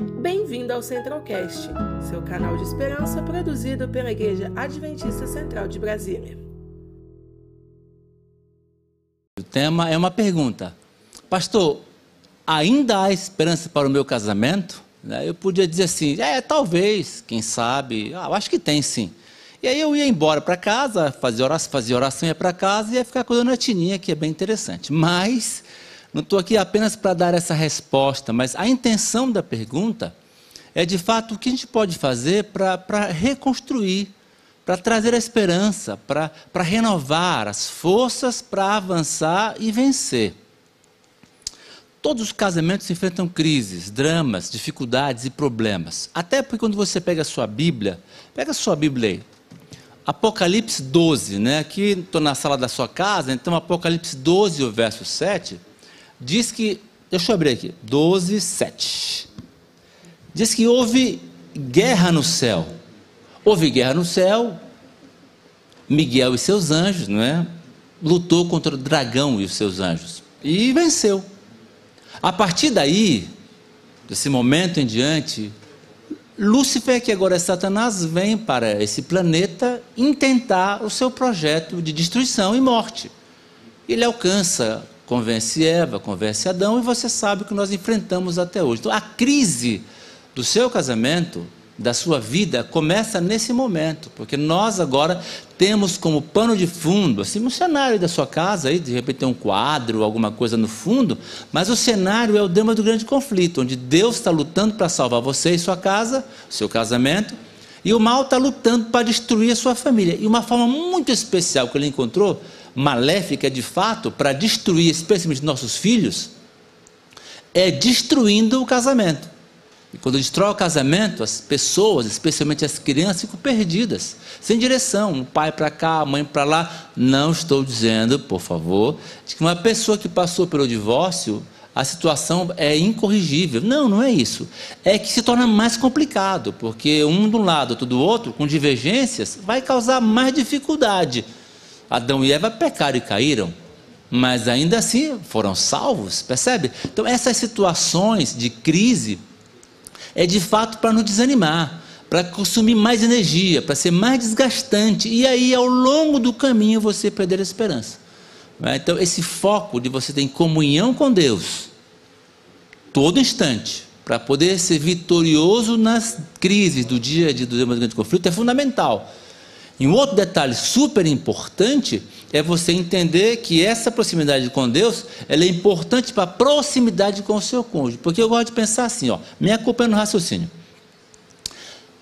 Bem-vindo ao Centralcast, seu canal de esperança produzido pela Igreja Adventista Central de Brasília. O tema é uma pergunta. Pastor, ainda há esperança para o meu casamento? Né, eu podia dizer assim, é, talvez, quem sabe, ah, eu acho que tem sim. E aí eu ia embora para casa, fazia oração, fazia oração, ia para casa e ia ficar com a dona Tininha, que é bem interessante. Mas, não estou aqui apenas para dar essa resposta, mas a intenção da pergunta é de fato o que a gente pode fazer para reconstruir, para trazer a esperança, para renovar as forças para avançar e vencer. Todos os casamentos enfrentam crises, dramas, dificuldades e problemas. Até porque quando você pega a sua Bíblia, pega a sua Bíblia aí, Apocalipse 12, né? Aqui estou na sala da sua casa, então Apocalipse 12, o verso 7, diz que, deixa eu abrir aqui, 12, 7. Diz que houve guerra no céu. Houve guerra no céu, Miguel e seus anjos, não é? Lutou contra o dragão e os seus anjos e venceu. A partir daí, desse momento em diante, Lúcifer, que agora é Satanás, vem para esse planeta intentar o seu projeto de destruição e morte. Ele alcança, convence Eva, convence Adão, e você sabe o que nós enfrentamos até hoje. Então, a crise do seu casamento da sua vida começa nesse momento, porque nós agora temos como pano de fundo, assim, um cenário da sua casa, aí, de repente tem um quadro, alguma coisa no fundo, mas o cenário é o drama do grande conflito, onde Deus está lutando para salvar você e sua casa, seu casamento, e o mal está lutando para destruir a sua família. E uma forma muito especial que ele encontrou, maléfica de fato, para destruir especialmente nossos filhos, é destruindo o casamento. E quando destrói o casamento, as pessoas, especialmente as crianças, ficam perdidas, sem direção, o pai para cá, a mãe para lá. Não estou dizendo, por favor, de que uma pessoa que passou pelo divórcio, a situação é incorrigível. Não, não é isso. É que se torna mais complicado, porque um de um lado, outro do outro, com divergências, vai causar mais dificuldade. Adão e Eva pecaram e caíram, mas ainda assim foram salvos, percebe? Então, essas situações de crise é de fato para nos desanimar, para consumir mais energia, para ser mais desgastante, e aí ao longo do caminho você perder a esperança. Né? Então, esse foco de você ter comunhão com Deus, todo instante, para poder ser vitorioso nas crises do dia a dia do grande conflito, é fundamental. E um outro detalhe super importante é você entender que essa proximidade com Deus é importante para a proximidade com o seu cônjuge. Porque eu gosto de pensar assim, ó, me acompanha no raciocínio.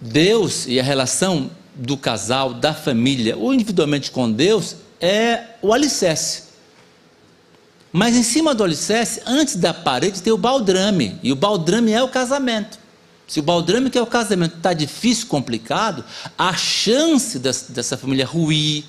Deus e a relação do casal, da família, ou individualmente com Deus, é o alicerce. Mas em cima do alicerce, antes da parede, tem o baldrame. E o baldrame é o casamento. Se o baldrame, que é o casamento, está difícil, complicado, a chance dessa, dessa família ruir,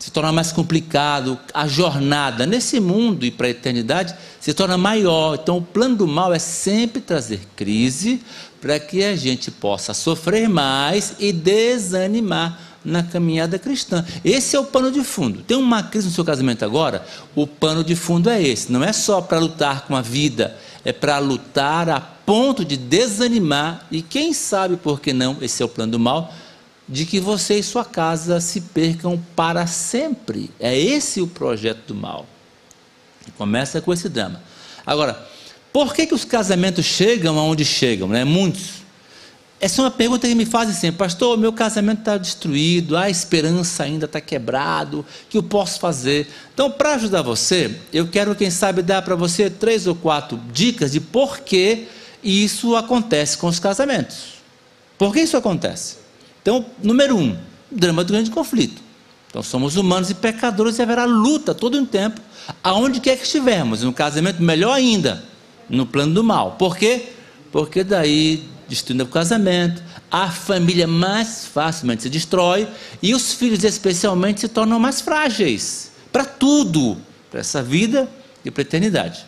se tornar mais complicado, a jornada nesse mundo e para a eternidade se torna maior. Então, o plano do mal é sempre trazer crise para que a gente possa sofrer mais e desanimar na caminhada cristã. Esse é o pano de fundo. Tem uma crise no seu casamento agora? O pano de fundo é esse. Não é só para lutar com a vida, é para lutar a ponto de desanimar, e quem sabe por que não, esse é o plano do mal, de que você e sua casa se percam para sempre. É esse o projeto do mal. Começa com esse drama. Agora, por que, que os casamentos chegam aonde chegam? Né? Muitos. Essa é uma pergunta que me fazem sempre, pastor, meu casamento está destruído, a esperança ainda está quebrado, o que eu posso fazer? Então, para ajudar você, eu quero, quem sabe, dar para você três ou quatro dicas de por que isso acontece com os casamentos. Por que isso acontece? Então, número um, drama do grande conflito. Então, somos humanos e pecadores e haverá luta todo o tempo, aonde quer que estivermos. No casamento, melhor ainda, no plano do mal. Por quê? Porque daí destruindo o casamento, a família mais facilmente se destrói e os filhos, especialmente, se tornam mais frágeis para tudo, para essa vida e para a eternidade.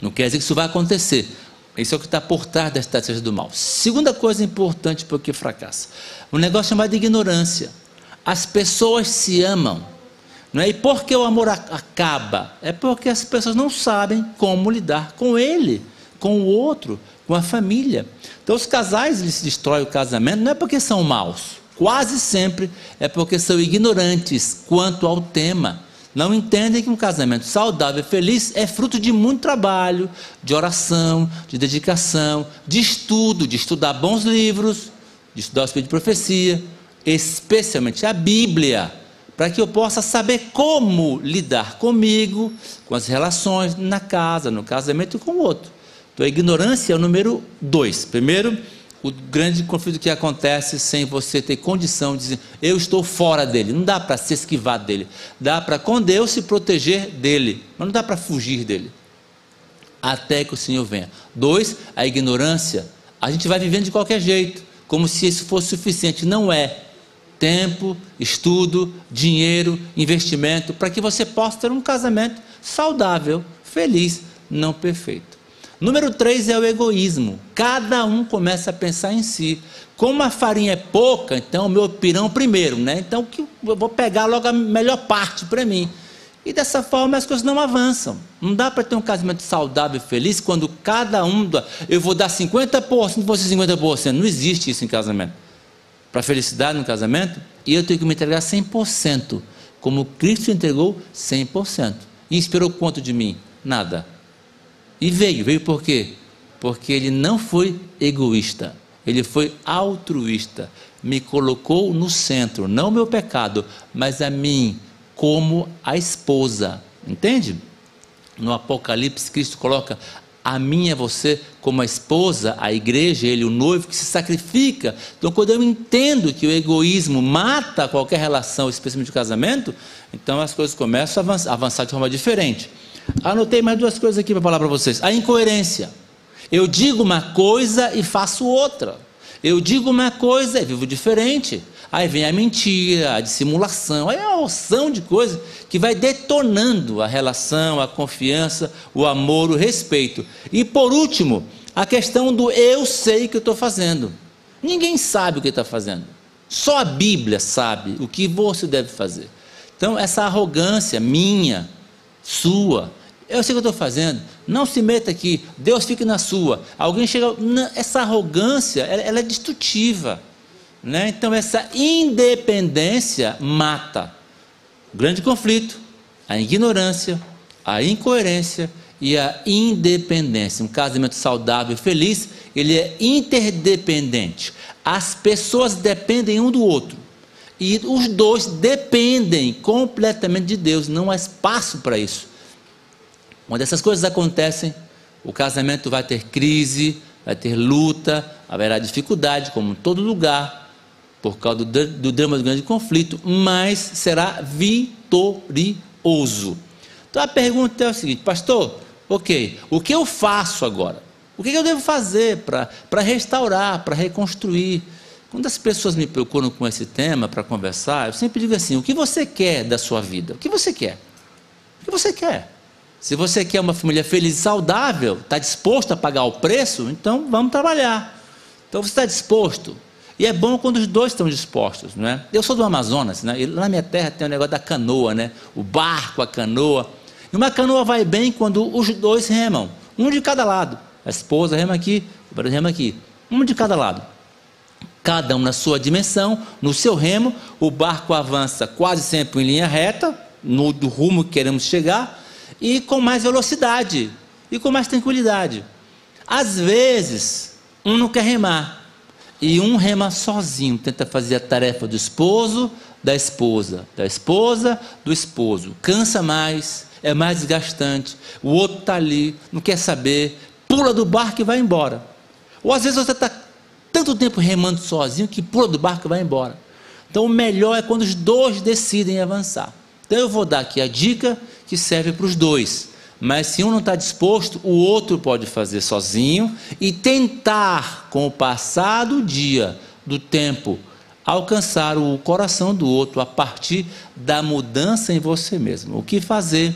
Não quer dizer que isso vai acontecer. Isso é o que está por trás da estratégia do mal. Segunda coisa importante porque fracassa: um negócio chamado ignorância. As pessoas se amam. Não é? E por que o amor acaba? É porque as pessoas não sabem como lidar com ele com o outro, com a família. Então, os casais eles destroem o casamento não é porque são maus, quase sempre é porque são ignorantes quanto ao tema. Não entendem que um casamento saudável e feliz é fruto de muito trabalho, de oração, de dedicação, de estudo, de estudar bons livros, de estudar o Espírito de Profecia, especialmente a Bíblia, para que eu possa saber como lidar comigo, com as relações na casa, no casamento e com o outro. Então a ignorância é o número dois. Primeiro, o grande conflito que acontece sem você ter condição de dizer, eu estou fora dele. Não dá para se esquivar dele. Dá para, com Deus, se proteger dele. Mas não dá para fugir dele. Até que o Senhor venha. Dois, a ignorância. A gente vai vivendo de qualquer jeito, como se isso fosse suficiente. Não é. Tempo, estudo, dinheiro, investimento, para que você possa ter um casamento saudável, feliz, não perfeito. Número três é o egoísmo. Cada um começa a pensar em si. Como a farinha é pouca, então o meu pirão primeiro, né? Então eu vou pegar logo a melhor parte para mim. E dessa forma as coisas não avançam. Não dá para ter um casamento saudável e feliz quando cada um. Eu vou dar 50%, você 50%. Não existe isso em casamento. Para felicidade no casamento, e eu tenho que me entregar 100%. Como Cristo entregou 100%. E esperou quanto de mim? Nada. E veio, veio por quê? Porque ele não foi egoísta, ele foi altruísta. Me colocou no centro, não o meu pecado, mas a mim, como a esposa. Entende? No Apocalipse, Cristo coloca a mim a você como a esposa, a igreja, ele, o noivo que se sacrifica. Então, quando eu entendo que o egoísmo mata qualquer relação, especialmente de casamento, então as coisas começam a avançar de forma diferente. Anotei mais duas coisas aqui para falar para vocês. A incoerência. Eu digo uma coisa e faço outra. Eu digo uma coisa e vivo diferente. Aí vem a mentira, a dissimulação, aí é uma opção de coisas que vai detonando a relação, a confiança, o amor, o respeito. E por último, a questão do eu sei o que eu estou fazendo. Ninguém sabe o que está fazendo. Só a Bíblia sabe o que você deve fazer. Então, essa arrogância minha, sua. Eu sei o que eu estou fazendo. Não se meta aqui. Deus fique na sua. Alguém chega. Essa arrogância, ela, ela é destrutiva. Né? Então, essa independência mata. Grande conflito, a ignorância, a incoerência e a independência. Um casamento saudável e feliz, ele é interdependente. As pessoas dependem um do outro. E os dois dependem completamente de Deus, não há espaço para isso. Quando essas coisas acontecem, o casamento vai ter crise, vai ter luta, haverá dificuldade, como em todo lugar, por causa do, do drama do grande conflito, mas será vitorioso. Então a pergunta é o seguinte, pastor, ok, o que eu faço agora? O que eu devo fazer para restaurar, para reconstruir? Quando as pessoas me procuram com esse tema para conversar, eu sempre digo assim: o que você quer da sua vida? O que você quer? O que você quer? Se você quer uma família feliz e saudável, está disposto a pagar o preço, então vamos trabalhar. Então você está disposto. E é bom quando os dois estão dispostos, não é? Eu sou do Amazonas, né? E lá na minha terra tem o negócio da canoa, né? O barco, a canoa. E uma canoa vai bem quando os dois remam, um de cada lado. A esposa rema aqui, o marido rema aqui, um de cada lado cada um na sua dimensão, no seu remo, o barco avança quase sempre em linha reta, no rumo que queremos chegar, e com mais velocidade e com mais tranquilidade. Às vezes, um não quer remar, e um rema sozinho, tenta fazer a tarefa do esposo, da esposa, da esposa, do esposo. Cansa mais, é mais desgastante. O outro está ali, não quer saber, pula do barco e vai embora. Ou às vezes você está tanto tempo remando sozinho que pula do barco e vai embora. Então o melhor é quando os dois decidem avançar. Então eu vou dar aqui a dica que serve para os dois. Mas se um não está disposto, o outro pode fazer sozinho e tentar, com o passar do dia, do tempo, alcançar o coração do outro a partir da mudança em você mesmo. O que fazer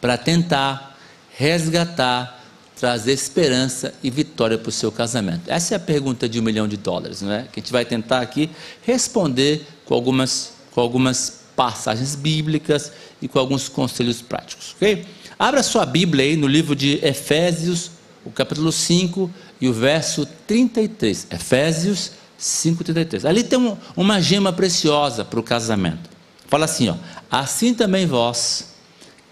para tentar resgatar trazer esperança e vitória para o seu casamento? Essa é a pergunta de um milhão de dólares, não é? Que a gente vai tentar aqui responder com algumas, com algumas passagens bíblicas e com alguns conselhos práticos, ok? Abra sua Bíblia aí no livro de Efésios o capítulo 5 e o verso 33. Efésios 5, 33. Ali tem um, uma gema preciosa para o casamento. Fala assim, ó. Assim também vós,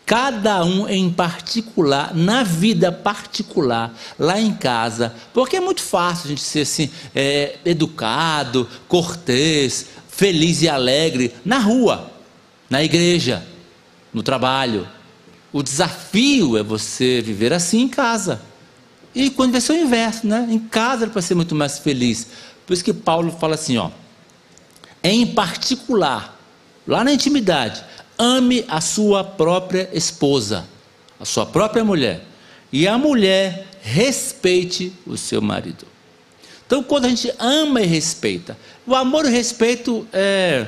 cada um em particular, na vida particular, lá em casa, porque é muito fácil a gente ser assim, é, educado, cortês, feliz e alegre na rua, na igreja, no trabalho. O desafio é você viver assim em casa. E quando vai ser o inverso, né? Em casa para ser muito mais feliz. Por isso que Paulo fala assim, ó. Em particular, lá na intimidade, ame a sua própria esposa, a sua própria mulher. E a mulher respeite o seu marido. Então, quando a gente ama e respeita, o amor e o respeito é,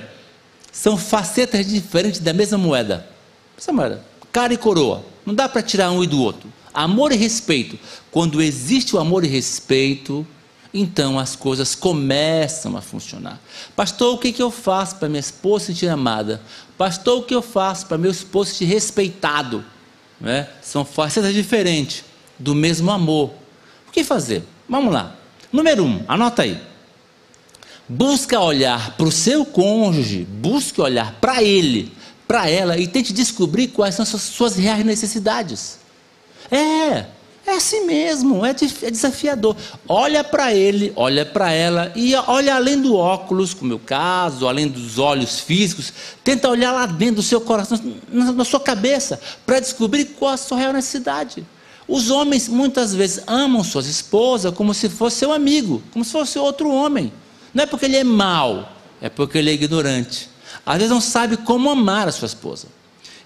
são facetas diferentes da mesma moeda. Essa moeda, cara e coroa. Não dá para tirar um e do outro. Amor e respeito. Quando existe o amor e respeito, então as coisas começam a funcionar. Pastor, o que, que eu faço para minha esposa se sentir amada? Pastor, o que eu faço para meu esposo se sentir respeitado? Né? São facetas diferentes do mesmo amor. O que fazer? Vamos lá. Número um, anota aí. Busca olhar para o seu cônjuge, busque olhar para ele, para ela e tente descobrir quais são as suas reais necessidades. É, é assim mesmo, é, é desafiador. Olha para ele, olha para ela e olha além do óculos, como é o caso, além dos olhos físicos, tenta olhar lá dentro do seu coração, na, na sua cabeça, para descobrir qual a sua real necessidade. Os homens muitas vezes amam suas esposas como se fosse seu amigo, como se fosse outro homem. Não é porque ele é mau, é porque ele é ignorante. Às vezes não sabe como amar a sua esposa.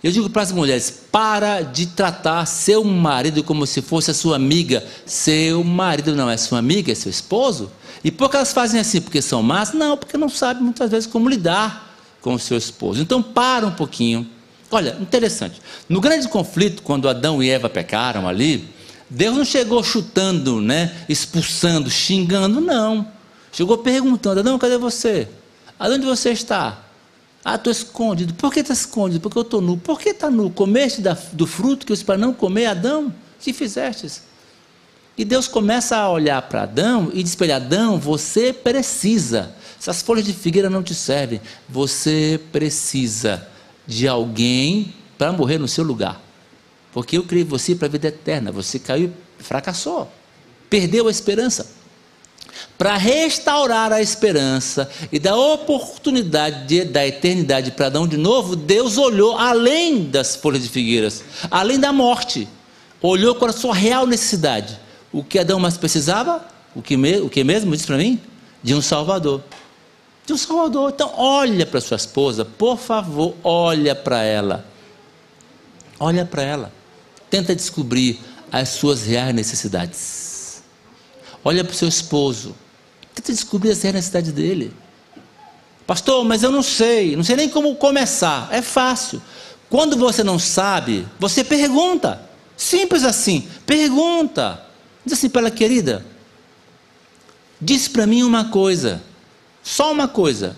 Eu digo para as mulheres: para de tratar seu marido como se fosse a sua amiga. Seu marido não é sua amiga, é seu esposo. E por que elas fazem assim? Porque são más? Não, porque não sabem muitas vezes como lidar com o seu esposo. Então, para um pouquinho. Olha, interessante. No grande conflito, quando Adão e Eva pecaram ali, Deus não chegou chutando, né, expulsando, xingando, não. Chegou perguntando: Adão, cadê você? Aonde você está? Ah, estou escondido. Por que está escondido? Porque eu estou nu. Por que está nu? Comeste do fruto que eu disse para não comer, Adão? Que fizestes? E Deus começa a olhar para Adão e diz para ele: Adão, você precisa. Essas folhas de figueira não te servem. Você precisa de alguém para morrer no seu lugar. Porque eu criei você para a vida eterna. Você caiu, fracassou, perdeu a esperança para restaurar a esperança e dar oportunidade de, da eternidade para Adão de novo, Deus olhou além das folhas de figueiras, além da morte, olhou para a sua real necessidade. O que Adão mais precisava? O que, me, o que mesmo disse para mim? De um Salvador. De um Salvador. Então, olha para sua esposa, por favor, olha para ela. Olha para ela. Tenta descobrir as suas reais necessidades. Olha para o seu esposo. Tenta descobrir a necessidade dele. Pastor, mas eu não sei, não sei nem como começar. É fácil. Quando você não sabe, você pergunta. Simples assim. Pergunta. Diz assim para ela, querida, diz para mim uma coisa. Só uma coisa.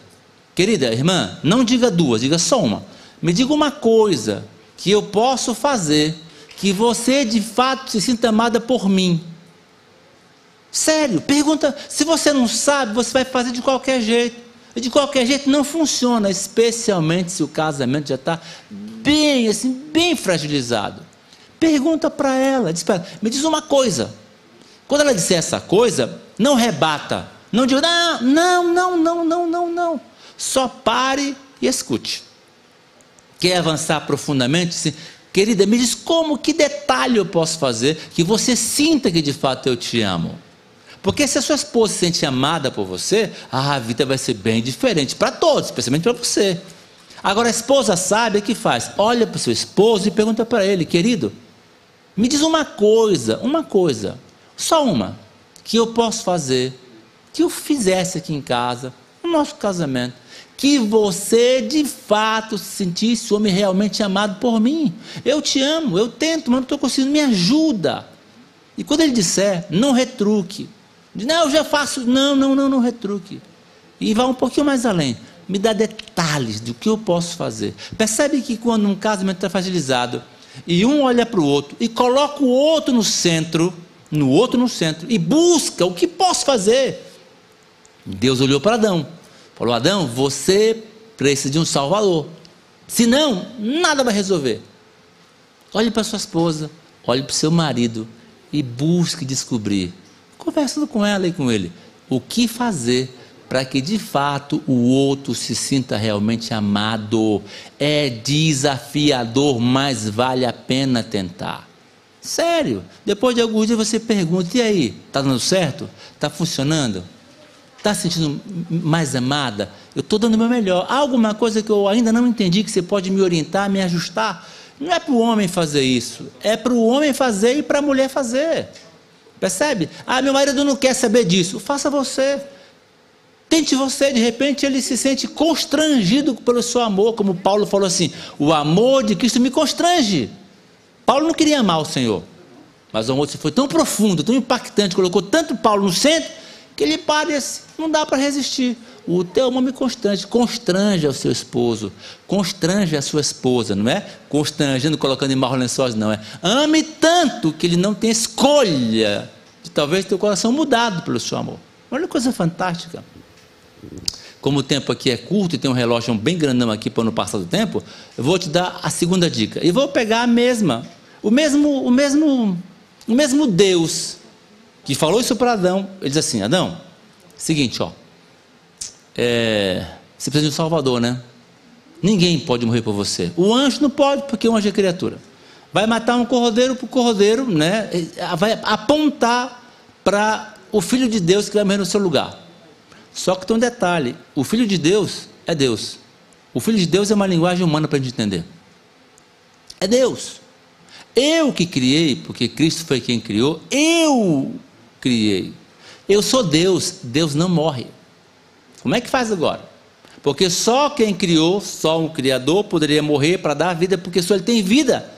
Querida irmã, não diga duas, diga só uma. Me diga uma coisa que eu posso fazer que você de fato se sinta amada por mim. Sério, pergunta. Se você não sabe, você vai fazer de qualquer jeito. E de qualquer jeito não funciona, especialmente se o casamento já está bem, assim, bem fragilizado. Pergunta para ela, diz ela, me diz uma coisa. Quando ela disser essa coisa, não rebata. Não diga, não, não, não, não, não, não, não. Só pare e escute. Quer avançar profundamente? Sim. Querida, me diz como, que detalhe eu posso fazer que você sinta que de fato eu te amo. Porque se a sua esposa se sente amada por você, a vida vai ser bem diferente para todos, especialmente para você. Agora a esposa sabe o que faz. Olha para o seu esposo e pergunta para ele, querido, me diz uma coisa, uma coisa, só uma, que eu posso fazer, que eu fizesse aqui em casa, no nosso casamento, que você de fato se sentisse homem realmente amado por mim. Eu te amo, eu tento, mas não estou conseguindo, me ajuda. E quando ele disser, não retruque, não, eu já faço. Não, não, não, não retruque. E vá um pouquinho mais além. Me dá detalhes do que eu posso fazer. Percebe que quando um casamento está fragilizado e um olha para o outro e coloca o outro no centro, no outro no centro, e busca o que posso fazer. Deus olhou para Adão, falou: Adão, você precisa de um Salvador, senão nada vai resolver. Olhe para sua esposa, olhe para o seu marido e busque descobrir, conversando com ela e com ele, o que fazer para que de fato o outro se sinta realmente amado. É desafiador, mas vale a pena tentar. Sério. Depois de alguns dias você pergunta: e aí? Está dando certo? Está funcionando? Está se sentindo mais amada? Eu estou dando o meu melhor. Há alguma coisa que eu ainda não entendi que você pode me orientar, me ajustar? Não é para o homem fazer isso, é para o homem fazer e para a mulher fazer. Percebe? Ah, meu marido não quer saber disso. Faça você. Tente você, de repente ele se sente constrangido pelo seu amor, como Paulo falou assim: o amor de Cristo me constrange. Paulo não queria amar o Senhor, mas o amor foi tão profundo, tão impactante, colocou tanto Paulo no centro, que ele parece, não dá para resistir. O teu me constrange, constrange o seu esposo, constrange a sua esposa, não é? Constrangendo, colocando em maus lençóis, não é? Ame tanto que ele não tem escolha de talvez ter o coração mudado pelo seu amor. Olha que coisa fantástica. Como o tempo aqui é curto e tem um relógio bem grandão aqui para não passar do tempo, eu vou te dar a segunda dica. E vou pegar a mesma, o mesmo, o mesmo, o mesmo Deus que falou isso para Adão. Ele diz assim: Adão, seguinte, ó, é, você precisa de um Salvador, né? Ninguém pode morrer por você. O anjo não pode, porque o anjo é criatura. Vai matar um cordeiro para o cordeiro, né? Vai apontar para o Filho de Deus que vai morrer no seu lugar. Só que tem um detalhe: o Filho de Deus é Deus. O Filho de Deus é uma linguagem humana para a gente entender. É Deus. Eu que criei, porque Cristo foi quem criou, eu criei. Eu sou Deus, Deus não morre. Como é que faz agora? Porque só quem criou, só um Criador, poderia morrer para dar vida, porque só ele tem vida.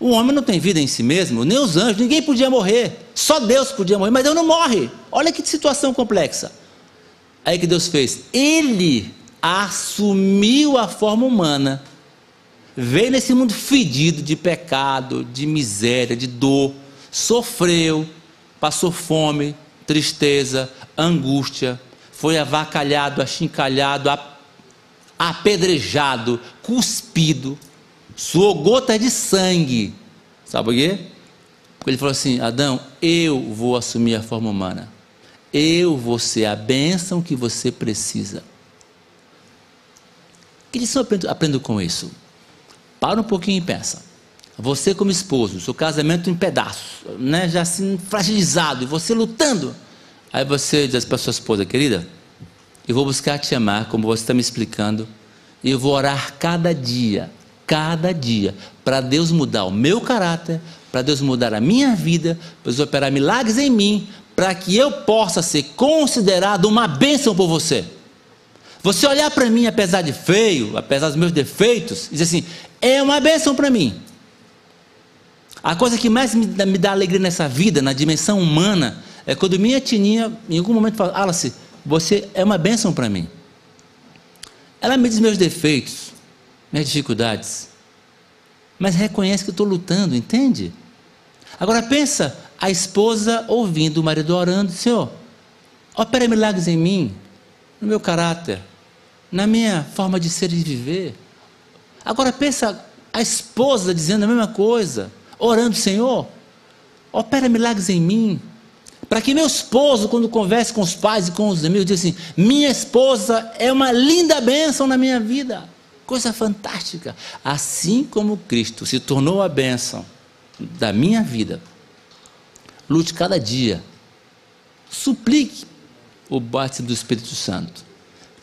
O homem não tem vida em si mesmo, nem os anjos, ninguém podia morrer. Só Deus podia morrer, mas Deus não morre. Olha que situação complexa. Aí que Deus fez? Ele assumiu a forma humana, veio nesse mundo fedido de pecado, de miséria, de dor, sofreu, passou fome, tristeza, angústia, foi avacalhado, achincalhado, apedrejado, cuspido, suou gota de sangue. Sabe por quê? Porque ele falou assim: Adão, eu vou assumir a forma humana. Eu vou ser a bênção que você precisa. Que lição aprendo, aprendo com isso? Para um pouquinho e pensa. Você como esposo, seu casamento em pedaços, né, já assim fragilizado, e você lutando. Aí você diz para sua esposa, querida, eu vou buscar te amar, como você está me explicando, e eu vou orar cada dia, cada dia, para Deus mudar o meu caráter, para Deus mudar a minha vida, para Deus operar milagres em mim, para que eu possa ser considerado uma bênção por você. Você olhar para mim, apesar de feio, apesar dos meus defeitos, e dizer assim: é uma bênção para mim. A coisa que mais me dá, me dá, alegria nessa vida, na dimensão humana, é quando minha tininha, em algum momento, fala: Alice, você é uma bênção para mim. Ela me diz meus defeitos, minhas dificuldades, mas reconhece que eu estou lutando, entende? Agora pensa a esposa ouvindo o marido orando, Senhor, opera milagres em mim, no meu caráter, na minha forma de ser e viver. Agora pensa a esposa dizendo a mesma coisa, orando, Senhor, opera milagres em mim. Para que meu esposo, quando converse com os pais e com os amigos, diga assim: minha esposa é uma linda bênção na minha vida. Coisa fantástica. Assim como Cristo se tornou a bênção da minha vida, Lute cada dia. Suplique o bátismo do Espírito Santo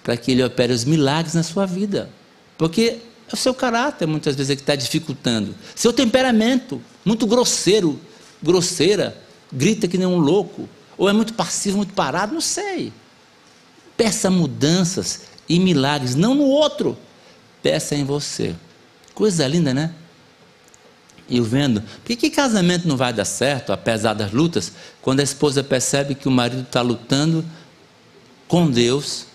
para que ele opere os milagres na sua vida. Porque é o seu caráter, muitas vezes, é que está dificultando. Seu temperamento, muito grosseiro, grosseira, grita que nem um louco. Ou é muito passivo, muito parado, não sei. Peça mudanças e milagres, não no outro. Peça em você. Coisa linda, né? E eu vendo, por que casamento não vai dar certo, apesar das lutas, quando a esposa percebe que o marido está lutando com Deus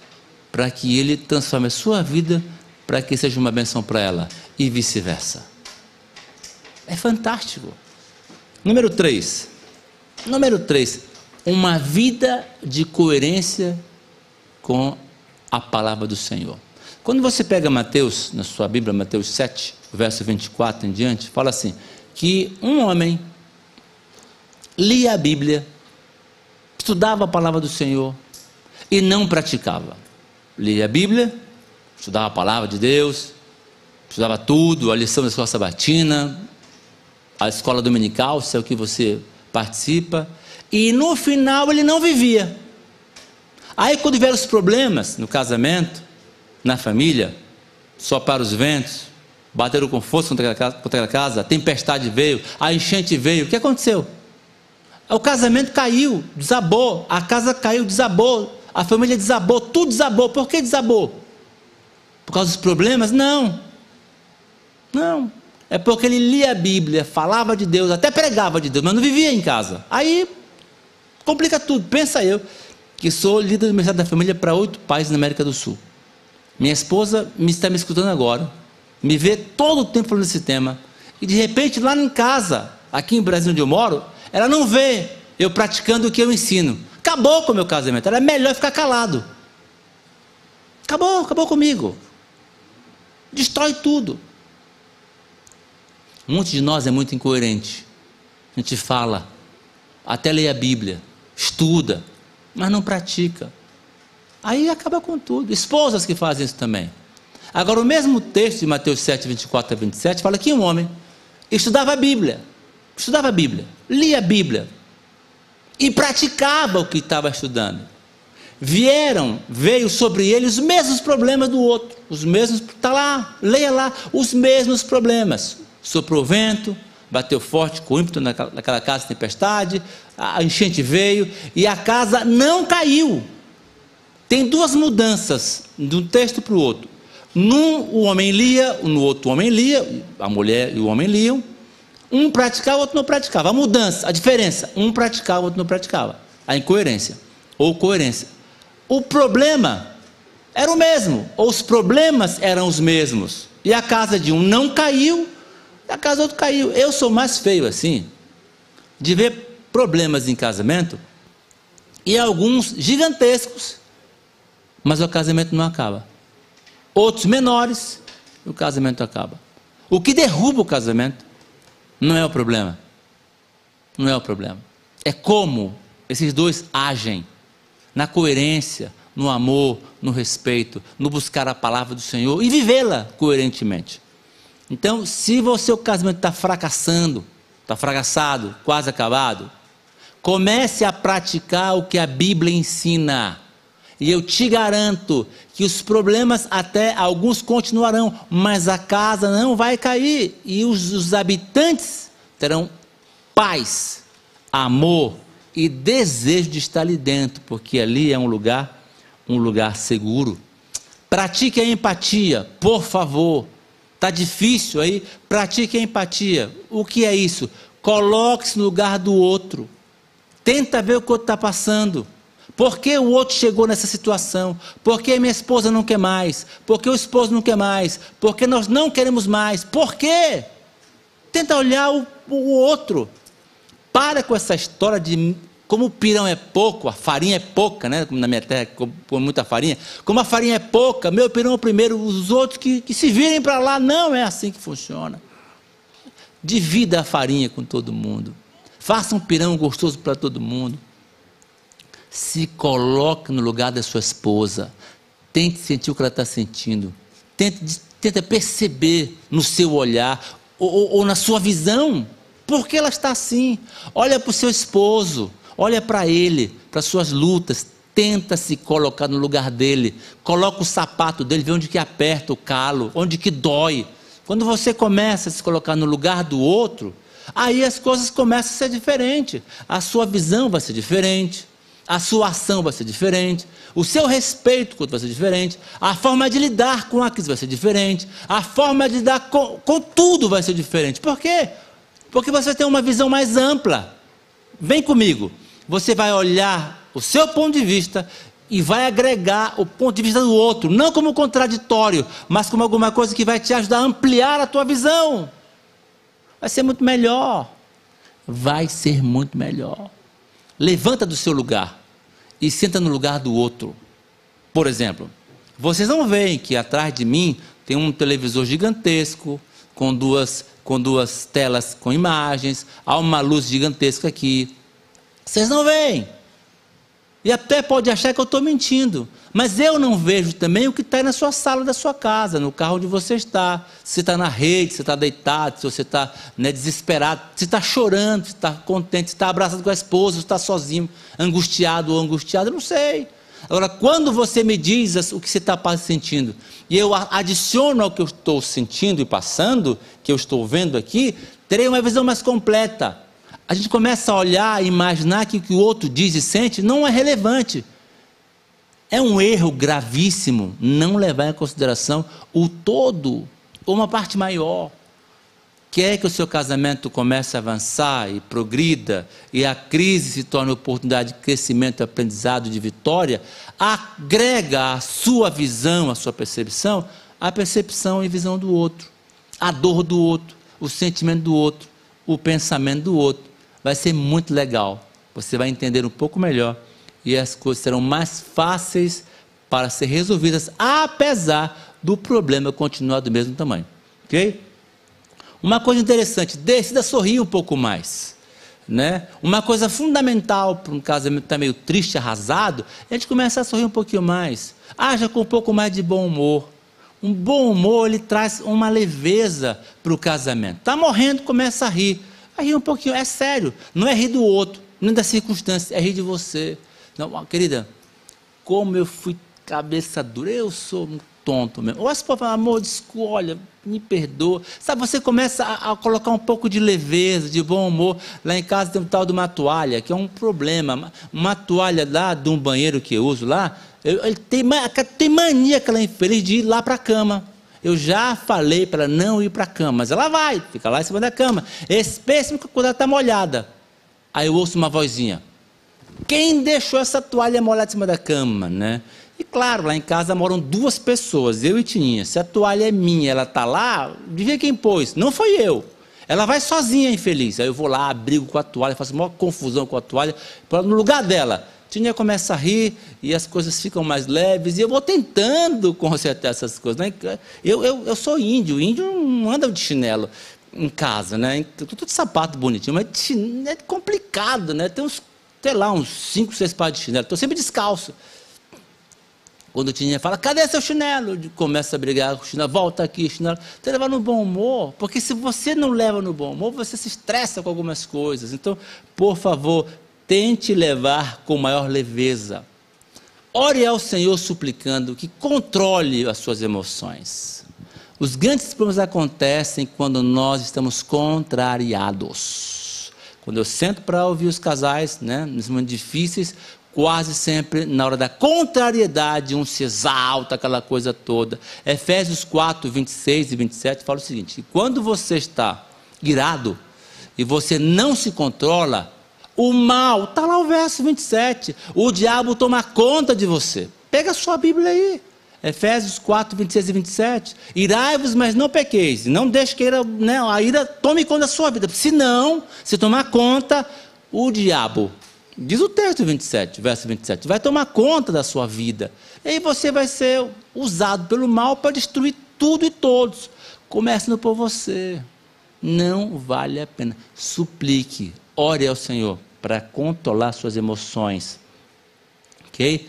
para que ele transforme a sua vida para que seja uma benção para ela e vice-versa. É fantástico. Número 3. Número 3, uma vida de coerência com a palavra do Senhor. Quando você pega Mateus, na sua Bíblia, Mateus 7, verso 24 em diante, fala assim: que um homem lia a Bíblia, estudava a palavra do Senhor e não praticava. Lia a Bíblia, estudava a palavra de Deus, estudava tudo, a lição da escola sabatina, a escola dominical, se é o que você participa, e no final ele não vivia. Aí quando vieram os problemas no casamento, na família, só para os ventos, bateram com força contra aquela, contra aquela casa, a tempestade veio, a enchente veio, o que aconteceu? O casamento caiu, desabou, a casa caiu, desabou, a família desabou, tudo desabou. Por que desabou? Por causa dos problemas? Não. Não. É porque ele lia a Bíblia, falava de Deus, até pregava de Deus, mas não vivia em casa. Aí complica tudo. Pensa eu, que sou líder do Ministério da Família para oito países na América do Sul. Minha esposa me está me escutando agora, me vê todo o tempo falando desse tema, e de repente lá em casa, aqui em Brasil onde eu moro, ela não vê eu praticando o que eu ensino. Acabou com o meu casamento. Era melhor ficar calado. Acabou, acabou comigo. Destrói tudo. Um monte de nós é muito incoerente. A gente fala, até lê a Bíblia, estuda, mas não pratica. Aí acaba com tudo. Esposas que fazem isso também. Agora, o mesmo texto de Mateus 7, 24 a 27 fala que um homem estudava a Bíblia, estudava a Bíblia, lia a Bíblia e praticava o que estava estudando. Vieram, veio sobre ele os mesmos problemas do outro, os mesmos, está lá, leia lá, os mesmos problemas. Soprou vento, bateu forte com ímpeto naquela, casa de tempestade, a enchente veio e a casa não caiu. Tem duas mudanças de um texto para o outro. Num o homem lia, no outro o homem lia, a mulher e o homem liam, um praticava, o outro não praticava. A mudança, a diferença, um praticava, o outro não praticava. A incoerência ou coerência. O problema era o mesmo, ou os problemas eram os mesmos. E a casa de um não caiu, a casa outro caiu. Eu sou mais feio assim, de ver problemas em casamento, e alguns gigantescos, mas o casamento não acaba. Outros menores, o casamento acaba. O que derruba o casamento não é o problema. Não é o problema. É como esses dois agem na coerência, no amor, no respeito, no buscar a palavra do Senhor e vivê-la coerentemente. Então, se o seu casamento está fracassando, está fracassado, quase acabado, comece a praticar o que a Bíblia ensina. E eu te garanto que os problemas até alguns continuarão, mas a casa não vai cair e os, os habitantes terão paz, amor e desejo de estar ali dentro, porque ali é um lugar, um lugar seguro. Pratique a empatia, por favor. Tá difícil aí? Pratique a empatia. O que é isso? Coloque-se no lugar do outro. Tenta ver o que o outro está passando. Por que o outro chegou nessa situação? Por que minha esposa não quer mais? Por que o esposo não quer mais? Por que nós não queremos mais? Por quê? Tenta olhar o, o outro. Para com essa história de como o pirão é pouco, a farinha é pouca, né? Como na minha terra, com muita farinha. Como a farinha é pouca, meu pirão é primeiro, os outros que, que se virem para lá. Não é assim que funciona. Divida a farinha com todo mundo. Faça um pirão gostoso para todo mundo se coloque no lugar da sua esposa. Tente sentir o que ela está sentindo. Tente, tente perceber no seu olhar ou, ou, ou na sua visão por que ela está assim. Olha para o seu esposo, olha para ele, para suas lutas. Tenta se colocar no lugar dele. Coloca o sapato dele, vê onde que aperta o calo, onde que dói. Quando você começa a se colocar no lugar do outro, aí as coisas começam a ser diferentes. A sua visão vai ser diferente a sua ação vai ser diferente, o seu respeito com o vai ser diferente, a forma de lidar com a vai ser diferente, a forma de lidar com, com tudo vai ser diferente. Por quê? Porque você tem uma visão mais ampla. Vem comigo. Você vai olhar o seu ponto de vista e vai agregar o ponto de vista do outro, não como contraditório, mas como alguma coisa que vai te ajudar a ampliar a tua visão. Vai ser muito melhor. Vai ser muito melhor. levanta do seu lugar e senta no lugar do outro. Por exemplo, vocês não veem que atrás de mim tem um televisor gigantesco com duas com duas telas com imagens, há uma luz gigantesca aqui. Vocês não veem. E até pode achar que eu estou mentindo. Mas eu não vejo também o que está na sua sala da sua casa, no carro onde você está. Se está na rede, se está deitado, se você está né, desesperado, se está chorando, se está contente, se está abraçado com a esposa, se está sozinho, angustiado ou angustiado, eu não sei. Agora, quando você me diz o que você está sentindo, e eu adiciono ao que eu estou sentindo e passando, que eu estou vendo aqui, terei uma visão mais completa. A gente começa a olhar e imaginar que o que o outro diz e sente não é relevante. É um erro gravíssimo não levar em consideração o todo, ou uma parte maior. Quer que o seu casamento comece a avançar e progrida, e a crise se torne oportunidade de crescimento, aprendizado, de vitória, agrega a sua visão, a sua percepção, a percepção e visão do outro, a dor do outro, o sentimento do outro, o pensamento do outro. Vai ser muito legal. Você vai entender um pouco melhor e as coisas serão mais fáceis para ser resolvidas, apesar do problema continuar do mesmo tamanho. Ok? Uma coisa interessante, decida sorrir um pouco mais. Né? Uma coisa fundamental para um casamento que está meio triste, arrasado, é a gente começar a sorrir um pouquinho mais. Haja com um pouco mais de bom humor. Um bom humor, ele traz uma leveza para o casamento. Está morrendo, começa a rir. A rir um pouquinho, é sério. Não é rir do outro, nem das circunstâncias, é rir de você. Não, querida, como eu fui cabeça dura, eu sou um tonto mesmo. Ou pessoas falam, amor, desculpa, olha, me perdoa. Sabe, você começa a, a, colocar um pouco de leveza, de bom humor. Lá em casa tem um tal de uma toalha, que é um problema. Uma toalha lá de um banheiro que eu uso lá, ele tem, tem mania aquela infeliz de ir lá para a cama. Eu já falei para ela não ir para a cama, mas ela vai, fica lá em cima da cama. Espécie quando ela está molhada. Aí eu ouço uma vozinha. Quem deixou essa toalha molhada em cima da cama, né? E claro, lá em casa moram duas pessoas, eu e Tininha. Se a toalha é minha, ela está lá, devia quem pôs. Não foi eu. Ela vai sozinha, infeliz. Aí eu vou lá, abrigo com a toalha, faço uma confusão com a toalha, no lugar dela. Tininha começa a rir e as coisas ficam mais leves, e eu vou tentando consertar essas coisas. Né? Eu, eu, eu sou índio, índio não anda de chinelo em casa, né? Tudo de sapato bonitinho, mas é complicado, né? Tem uns sei lá, uns 5, 6 pares de chinelo. Estou sempre descalço. Quando o Tininha fala, cadê seu chinelo? Começa a brigar com o chinelo, volta aqui, chinelo. Você leva no bom humor, porque se você não leva no bom humor, você se estressa com algumas coisas. Então, por favor, tente levar com maior leveza. Ore ao Senhor suplicando que controle as suas emoções. Os grandes problemas acontecem quando nós estamos contrariados. Quando eu sento para ouvir os casais, né, nos momentos difíceis, quase sempre na hora da contrariedade, um se exalta, aquela coisa toda. Efésios 4, 26 e 27 fala o seguinte: quando você está irado e você não se controla, o mal, está lá o verso 27, o diabo toma conta de você. Pega a sua Bíblia aí. Efésios 4, 26 e 27. Irai-vos, mas não pequeis. Não deixe que a, né, a ira tome conta da sua vida. Se não, se tomar conta, o diabo, diz o texto 27, verso 27, vai tomar conta da sua vida. E aí você vai ser usado pelo mal para destruir tudo e todos. Começando por você. Não vale a pena. Suplique, ore ao Senhor para controlar suas emoções. Ok?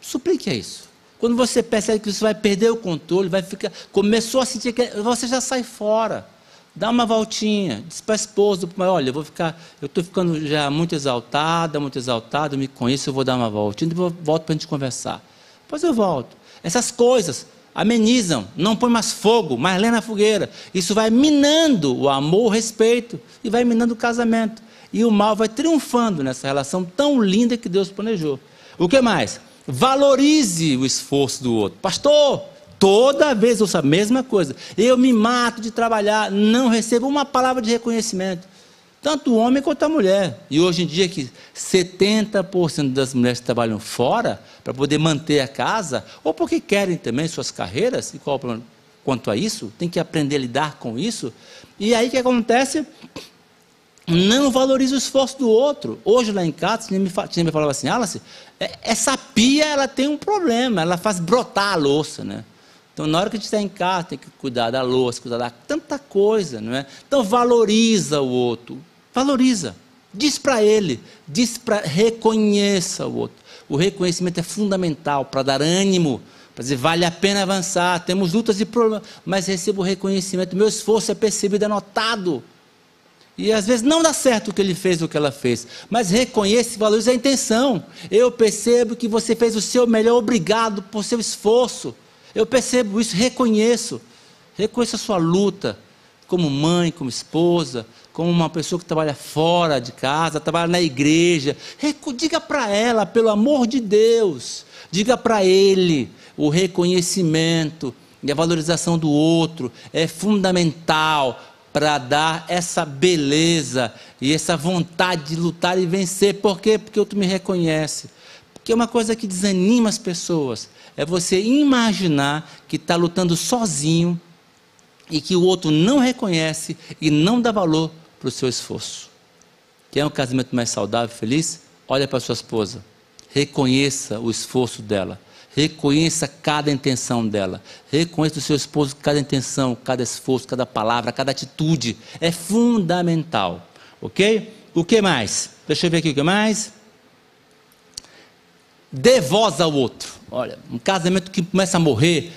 Suplique isso. Quando você percebe que você vai perder o controle, vai ficar, começou a sentir que você já sai fora. Dá uma voltinha, diz para a esposa, olha, eu vou ficar, eu estou ficando já muito exaltada, muito exaltado, me conheço, eu vou dar uma voltinha, depois volto para a gente conversar. Depois eu volto. Essas coisas amenizam, não põe mais fogo, mais lenha na fogueira. Isso vai minando o amor, o respeito, e vai minando o casamento. E o mal vai triunfando nessa relação tão linda que Deus planejou. O que mais? Valorize o esforço do outro. Pastor, toda vez ouço a mesma coisa. Eu me mato de trabalhar, não recebo uma palavra de reconhecimento. Tanto o homem quanto a mulher. E hoje em dia que 70% das mulheres trabalham fora para poder manter a casa, ou porque querem também suas carreiras, e qual o problema? Quanto a isso, tem que aprender a lidar com isso. E aí o que acontece? Não valoriza o esforço do outro. Hoje lá em casa, tinha me, tinha me falava assim, Alice, é, essa pia ela tem um problema, ela faz brotar a louça, né? Então, na hora que a gente está em casa, tem que cuidar da louça, cuidar da tanta coisa, não é? Então, valoriza o outro, valoriza. Diz para ele, diz para reconheça o outro. O reconhecimento é fundamental para dar ânimo, para dizer vale a pena avançar. Temos lutas e problemas, mas recebo reconhecimento. Meu esforço é percebido, é notado. E às vezes não dá certo o que ele fez, o que ela fez. Mas reconheça e valorize a intenção. Eu percebo que você fez o seu melhor, obrigado por seu esforço. Eu percebo isso, reconheço. Reconheço a sua luta como mãe, como esposa, como uma pessoa que trabalha fora de casa, trabalha na igreja. Diga para ela, pelo amor de Deus, diga para ele o reconhecimento e a valorização do outro é fundamental para dar essa beleza e essa vontade de lutar e vencer. Por quê? Porque o outro me reconhece. Porque é uma coisa que desanima as pessoas é você imaginar que está lutando sozinho e que o outro não reconhece e não dá valor para o seu esforço. Quer um casamento mais saudável, feliz? Olha para sua esposa. Reconheça o esforço dela. Reconheça cada intenção dela. Reconheça o seu esposo cada intenção, cada esforço, cada palavra, cada atitude. É fundamental. Ok? O que mais? Deixa eu ver aqui o que mais. Dê voz ao outro. Olha, um casamento que começa a morrer,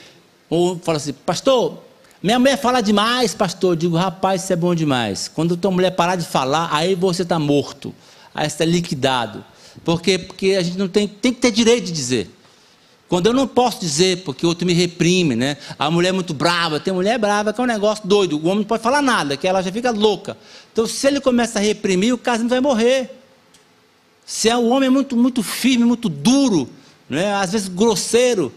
ou fala assim, pastor, minha mulher fala demais, pastor. Eu digo, rapaz, isso é bom demais. Quando tua mulher parar de falar, aí você está morto. Aí você está liquidado. Por quê? Porque a gente não tem, tem que ter direito de dizer. Quando eu não posso dizer, porque o outro me reprime, né? A mulher é muito brava, tem mulher brava que é um negócio doido. O homem não pode falar nada, que ela já fica louca. Então, se ele começa a reprimir, o casamento vai morrer. Se é um homem muito, muito firme, muito duro, né? às vezes grosseiro,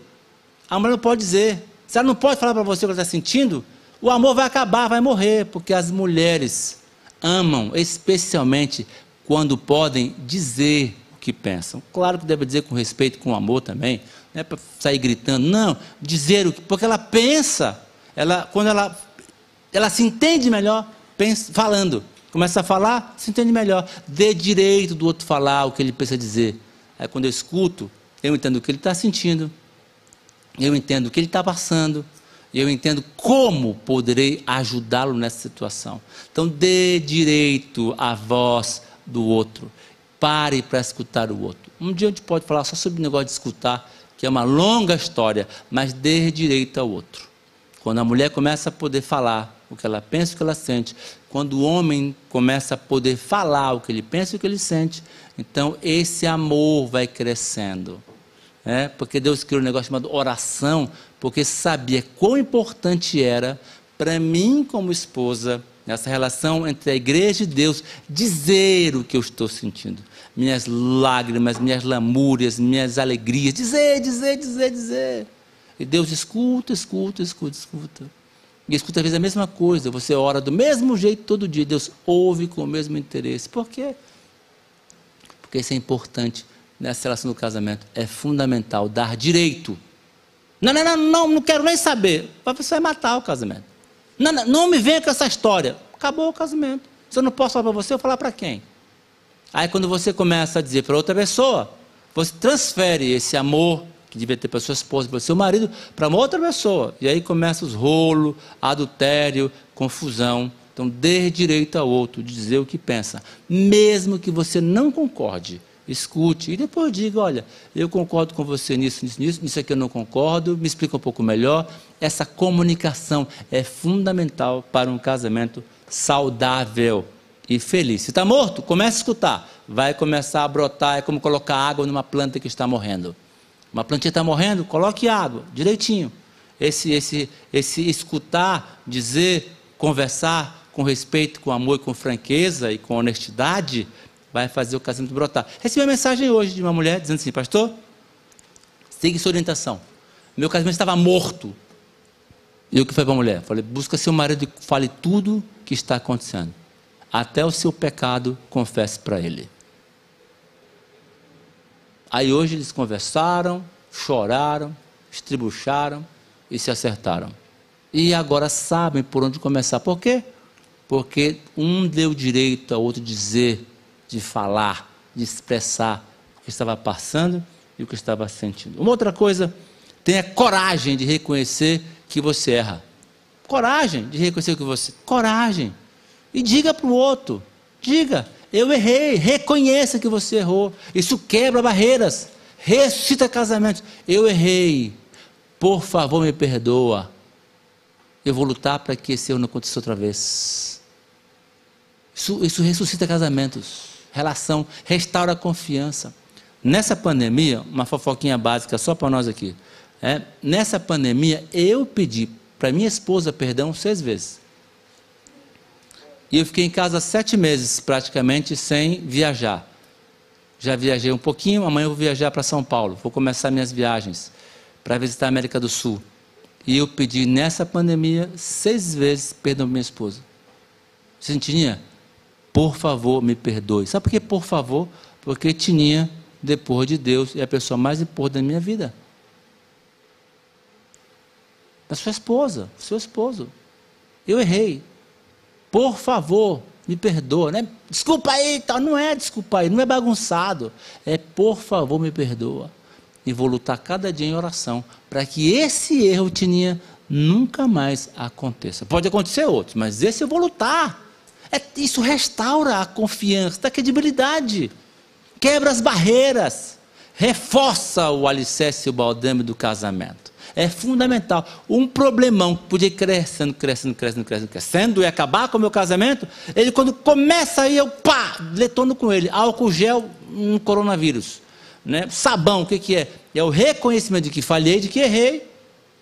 a mulher não pode dizer. Se ela não pode falar para você o que ela está sentindo, o amor vai acabar, vai morrer, porque as mulheres amam, especialmente quando podem dizer o que pensam. Claro que deve dizer com respeito, com amor também, não é para sair gritando, não, dizer o que, porque ela pensa, ela, quando ela, ela se entende melhor pensa, falando. Começa a falar, se entende melhor. Dê direito do outro falar o que ele precisa dizer. Aí quando eu escuto, eu entendo o que ele está sentindo, eu entendo o que ele está passando, eu entendo como poderei ajudá-lo nessa situação. Então, dê direito à voz do outro. Pare para escutar o outro. Um dia a gente pode falar só sobre o negócio de escutar, que é uma longa história, mas dê direito ao outro. Quando a mulher começa a poder falar o que ela pensa, o que ela sente, quando o homem começa a poder falar o que ele pensa e o que ele sente, então esse amor vai crescendo. É, porque Deus criou um negócio chamado oração, porque sabia quão importante era para mim, como esposa, nessa relação entre a igreja e Deus, dizer o que eu estou sentindo. Minhas lágrimas, minhas lamúrias, minhas alegrias. Dizer, dizer, dizer, dizer. E Deus escuta, escuta, escuta, escuta. E escuta às vezes a mesma coisa. Você ora do mesmo jeito todo dia. Deus ouve com o mesmo interesse. Por quê? Porque isso é importante nessa relação do casamento. É fundamental dar direito. Não, não, não, não, não quero nem saber. Você vai matar o casamento. Não, não, não me venha com essa história. Acabou o casamento. Se eu não posso falar para você, eu vou falar para quem? Aí quando você começa a dizer para outra pessoa, você transfere esse amor que devia ter para sua esposa, para seu marido, para uma outra pessoa. E aí começa os rolos, adultério, confusão. Então dê direito ao outro de dizer o que pensa, mesmo que você não concorde escute e depois diga: olha, eu concordo com você nisso, nisso, nisso, nisso aqui eu não concordo, me explica um pouco melhor. Essa comunicação é fundamental para um casamento saudável e feliz. Se está morto, comece a escutar. Vai começar a brotar, é como colocar água numa planta que está morrendo. Uma plantinha está morrendo, coloque água, direitinho. Esse, esse, esse escutar, dizer, conversar com respeito, com amor, com franqueza e com honestidade vai fazer o casamento brotar. Recebi uma mensagem hoje de uma mulher dizendo assim, pastor, siga sua orientação. Meu casamento estava morto. E o que foi para a mulher? Falei, busca seu marido e fale tudo que está acontecendo. Até o seu pecado confesse para ele. Aí hoje eles conversaram, choraram, estribucharam e se acertaram. E agora sabem por onde começar. Por quê? porque um deu direito ao outro dizer, de falar, de expressar o que estava passando e o que estava sentindo. Uma outra coisa, tenha coragem de reconhecer que você erra. Coragem de reconhecer que você. Coragem. E diga para o outro. Diga, eu errei. Reconheça que você errou. Isso quebra barreiras. Ressuscita casamentos. Eu errei. Por favor, me perdoa. Eu vou lutar para que esse erro não aconteça outra vez. Isso, isso ressuscita casamentos. Relação, restaura a confiança. Nessa pandemia, uma fofoquinha básica só para nós aqui. É, nessa pandemia, eu pedi para minha esposa perdão seis vezes. E eu fiquei em casa sete meses, praticamente, sem viajar. Já viajei um pouquinho, amanhã eu vou viajar para São Paulo. Vou começar minhas viagens para visitar a América do Sul. E eu pedi nessa pandemia seis vezes perdão para minha esposa. Tininha, por favor, me perdoe. Sabe por que por favor? Porque Tininha, depois de Deus, é a pessoa mais importante da minha vida da sua esposa, seu esposo. Eu errei. Por favor, me perdoa. Né? Desculpa aí, tal. não é desculpa aí, não é bagunçado. É por favor, me perdoa. E vou lutar cada dia em oração para que esse erro, Tininha, nunca mais aconteça. Pode acontecer outros, mas esse eu vou lutar. É, isso restaura a confiança, a credibilidade, quebra as barreiras, reforça o alicerce e o baldame do casamento é fundamental. Um problemão que podia ir crescendo, crescendo, crescendo, crescendo, crescendo e acabar com o meu casamento, ele quando começa aí, eu pá, detono com ele. Álcool gel, um coronavírus. Né? Sabão, o que, que é? É o reconhecimento de que falhei, de que errei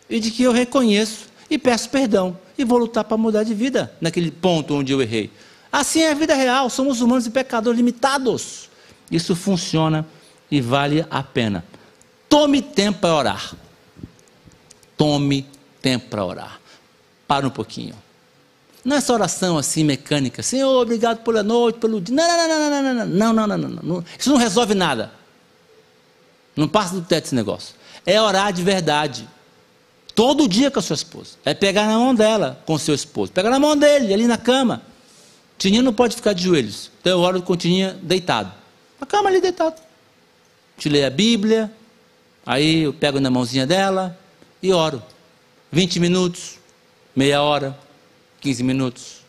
e de que eu reconheço e peço perdão. E vou lutar para mudar de vida naquele ponto onde eu errei. Assim é a vida real, somos humanos e pecadores limitados. Isso funciona e vale a pena. Tome tempo para orar. Tome tempo para orar. Para um pouquinho. Não é essa oração assim mecânica, Senhor, obrigado pela noite, pelo dia. Não, não, não, não, não, não, não, não, não, não. Isso não resolve nada. Não passa do teto esse negócio. É orar de verdade. Todo dia com a sua esposa. É pegar na mão dela com o seu esposo. Pegar na mão dele, ali na cama. Tininha não pode ficar de joelhos. Então eu oro com Tininha deitado. Na cama ali deitado. Te lê a Bíblia. Aí eu pego na mãozinha dela e oro. 20 minutos, meia hora, 15 minutos.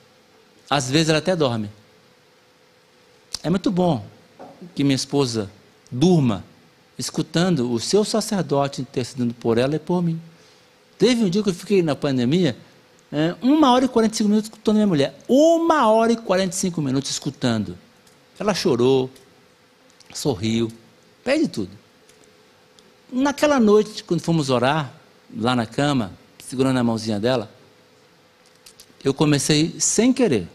Às vezes ela até dorme. É muito bom que minha esposa durma escutando o seu sacerdote intercedendo por ela e por mim. Teve um dia que eu fiquei na pandemia, é, uma hora e 45 minutos escutando minha mulher. Uma hora e 45 minutos escutando. Ela chorou, sorriu, pede tudo. Naquela noite, quando fomos orar, lá na cama, segurando a mãozinha dela, eu comecei, sem querer,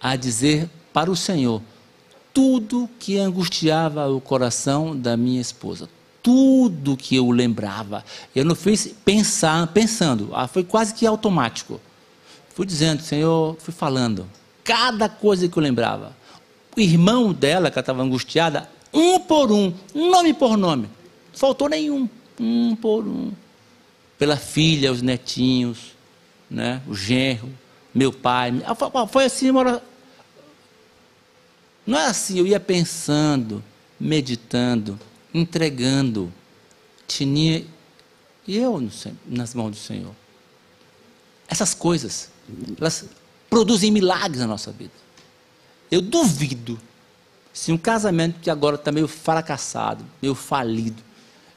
a dizer para o Senhor tudo que angustiava o coração da minha esposa. Tudo que eu lembrava. Eu não fiz pensar, pensando, ah, foi quase que automático. Fui dizendo, Senhor, fui falando. Cada coisa que eu lembrava. O irmão dela, que estava angustiada, um por um, nome por nome. Faltou nenhum. Um por um pela filha, os netinhos, né, o genro, meu pai. Foi assim, não é assim, eu ia pensando, meditando, entregando. Tinha e eu nas mãos do Senhor. Essas coisas, elas produzem milagres na nossa vida. Eu duvido se um casamento que agora está meio fracassado, meio falido,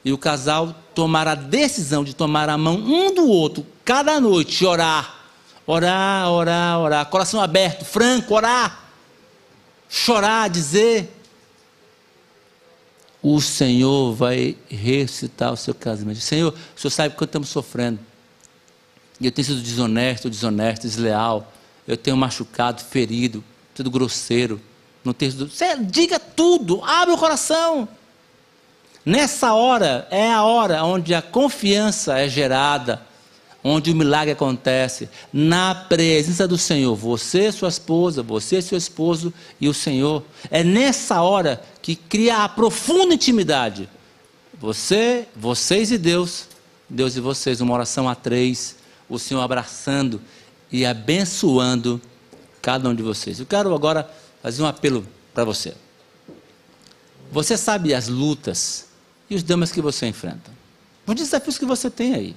e o casal tomar a decisão de tomar a mão um do outro, cada noite, orar, orar, orar, orar, coração aberto, franco, orar, chorar, dizer, o Senhor vai ressuscitar o seu casamento. Senhor, o Senhor sabe quanto estamos sofrendo. E eu tenho sido desonesto, desonesto, desleal. Eu tenho machucado, ferido, tudo grosseiro. Não tenho sido... Diga tudo, abre o coração. Nessa hora é a hora onde a confiança é gerada, onde o milagre acontece, na presença do Senhor. Você, sua esposa, você, seu esposo e o Senhor. É nessa hora que cria a profunda intimidade. Você, vocês e Deus, Deus e vocês, uma oração a três, o Senhor abraçando e abençoando cada um de vocês. Eu quero agora fazer um apelo para você. Você sabe as lutas e os dramas que você enfrenta, os desafios que você tem aí.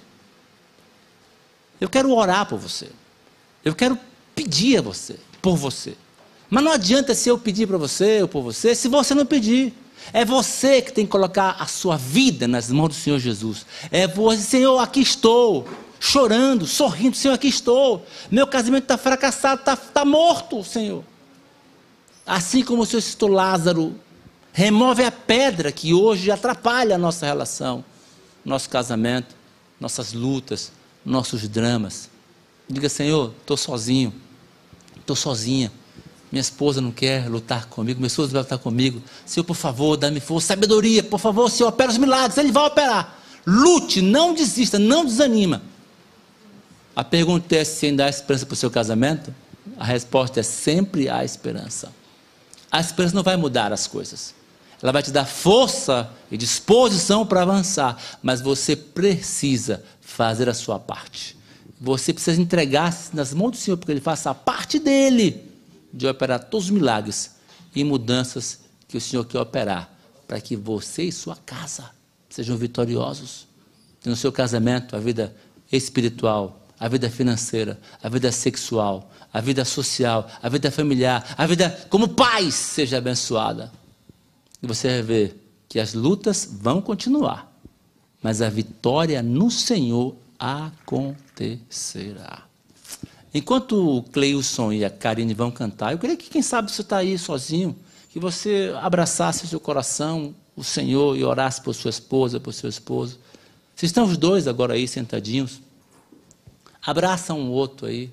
Eu quero orar por você. Eu quero pedir a você, por você. Mas não adianta se eu pedir para você ou por você, se você não pedir. É você que tem que colocar a sua vida nas mãos do Senhor Jesus. É você, Senhor, aqui estou, chorando, sorrindo, Senhor, aqui estou. Meu casamento está fracassado, está tá morto, Senhor. Assim como o Senhor citou Lázaro, remove a pedra que hoje atrapalha a nossa relação, nosso casamento, nossas lutas, nossos dramas. Diga, Senhor, estou sozinho, estou sozinha. Minha esposa não quer lutar comigo, minha esposa vai lutar comigo. Senhor, por favor, dá-me força, sabedoria, por favor, Senhor, opera os milagres, Ele vai operar. Lute, não desista, não desanima. A pergunta é se ainda há esperança para o seu casamento? A resposta é sempre há esperança. A esperança não vai mudar as coisas. Ela vai te dar força e disposição para avançar, mas você precisa fazer a sua parte. Você precisa entregar-se nas mãos do Senhor, porque Ele faça a parte dele de operar todos os milagres e mudanças que o Senhor quer operar, para que você e sua casa sejam vitoriosos. No seu casamento, a vida espiritual, a vida financeira, a vida sexual, a vida social, a vida familiar, a vida como pais seja abençoada. E você vai ver que as lutas vão continuar, mas a vitória no Senhor acontecerá. Enquanto o Cleilson e a Karine vão cantar, eu queria que, quem sabe, você está aí sozinho, que você abraçasse seu coração, o Senhor, e orasse por sua esposa, por seu esposo. Vocês estão os dois agora aí sentadinhos. Abraça um outro aí.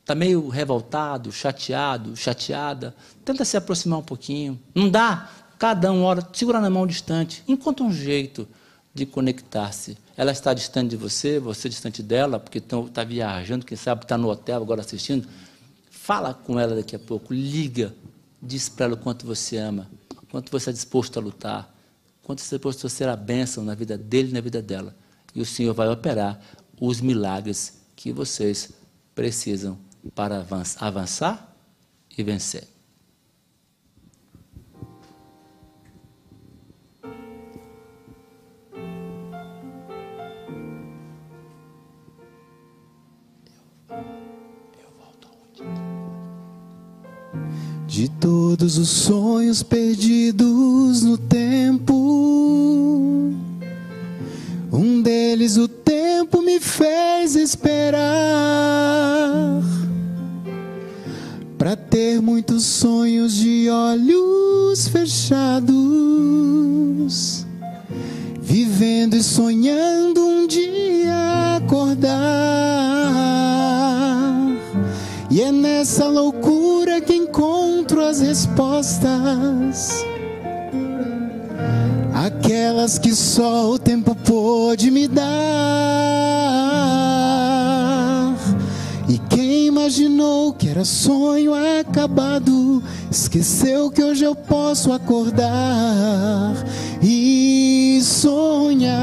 Está meio revoltado, chateado, chateada. Tenta se aproximar um pouquinho. Não dá? Cada um ora, segura na mão distante. Encontra um jeito de conectar-se. Ela está distante de você, você distante dela, porque está viajando, quem sabe está no hotel agora assistindo. Fala com ela daqui a pouco, liga, diz para ela o quanto você ama, quanto você é disposto a lutar, quanto você é disposto a ser a bênção na vida dele e na vida dela. E o Senhor vai operar os milagres que vocês precisam para avançar e vencer. De todos os sonhos perdidos no tempo. Um deles o tempo me fez esperar para ter muitos sonhos de olhos fechados, vivendo e sonhando um dia acordar. E é nessa loucura as respostas. Aquelas que só o tempo pôde me dar. E quem imaginou que era sonho acabado, esqueceu que hoje eu posso acordar e sonhar.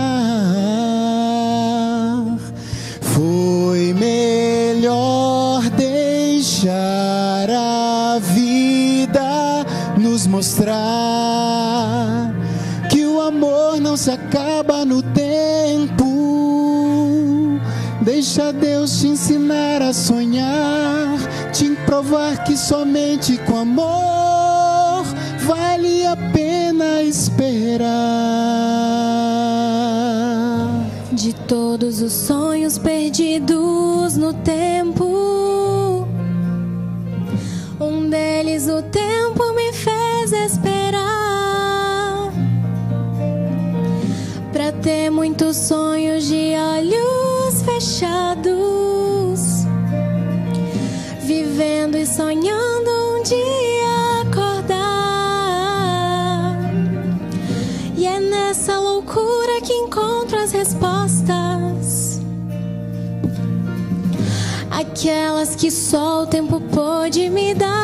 Foi melhor deixar mostrar que o amor não se acaba no tempo. Deixa Deus te ensinar a sonhar, te provar que somente com amor vale a pena esperar. De todos os sonhos perdidos no tempo, um deles o tempo fez esperar. Pra ter muitos sonhos de olhos fechados, vivendo e sonhando um dia acordar. E é nessa loucura que encontro as respostas. Aquelas que só o tempo pôde me dar.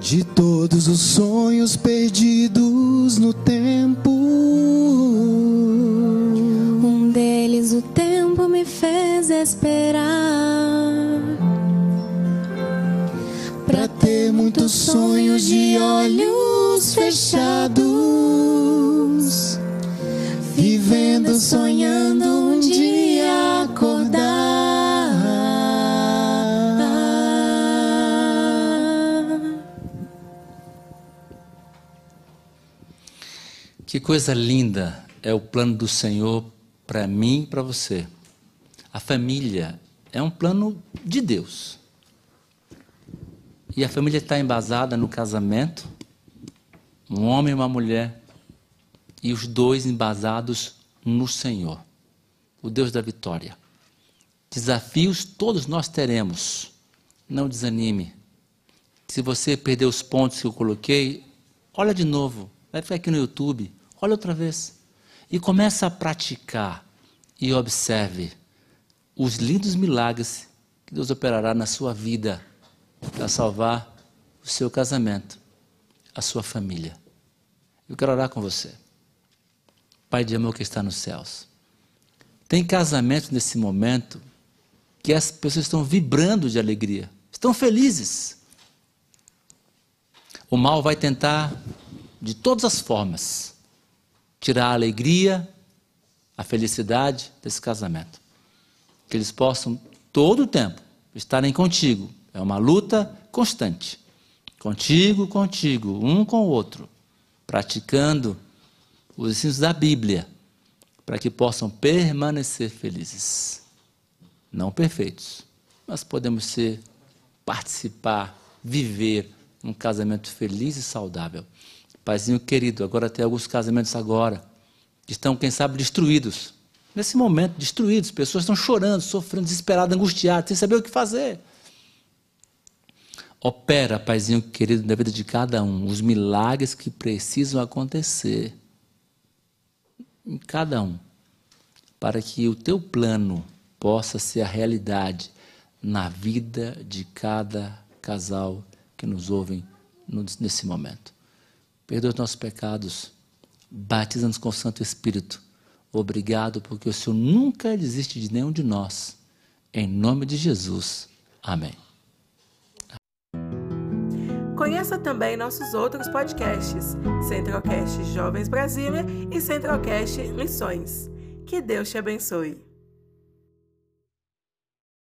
De todos os sonhos perdidos no tempo, Um deles o tempo me fez esperar. pra ter muitos sonhos de olhos fechados, coisa linda é o plano do Senhor para mim e para você. A família é um plano de Deus. E a família está embasada no casamento, um homem e uma mulher, e os dois embasados no Senhor, o Deus da vitória. Desafios todos nós teremos. Não desanime. Se você perder os pontos que eu coloquei, olha de novo. Vai ficar aqui no YouTube. Olha outra vez. E começa a praticar e observe os lindos milagres que Deus operará na sua vida para salvar o seu casamento, a sua família. Eu quero orar com você. Pai de amor que está nos céus. Tem casamento nesse momento que as pessoas estão vibrando de alegria, estão felizes. O mal vai tentar, de todas as formas, tirar a alegria, a felicidade desse casamento. Que eles possam, todo o tempo, estarem contigo. É uma luta constante. Contigo, contigo, um com o outro, praticando os ensinos da Bíblia, para que possam permanecer felizes. Não perfeitos, mas podemos ser, participar, viver um casamento feliz e saudável. Paizinho querido, agora tem alguns casamentos agora que estão, quem sabe, destruídos. Nesse momento, destruídos, pessoas estão chorando, sofrendo, desesperadas, angustiadas, sem saber o que fazer. Opera, Paizinho querido, na vida de cada um, os milagres que precisam acontecer em cada um, para que o teu plano possa ser a realidade na vida de cada casal que nos ouvem nesse momento. Perdoa os nossos pecados, batiza-nos com o Santo Espírito. Obrigado, porque o Senhor nunca desiste de nenhum de nós. Em nome de Jesus. Amém. Conheça também nossos outros podcasts, Centralcast Jovens Brasília e Centralcast Missões. Que Deus te abençoe.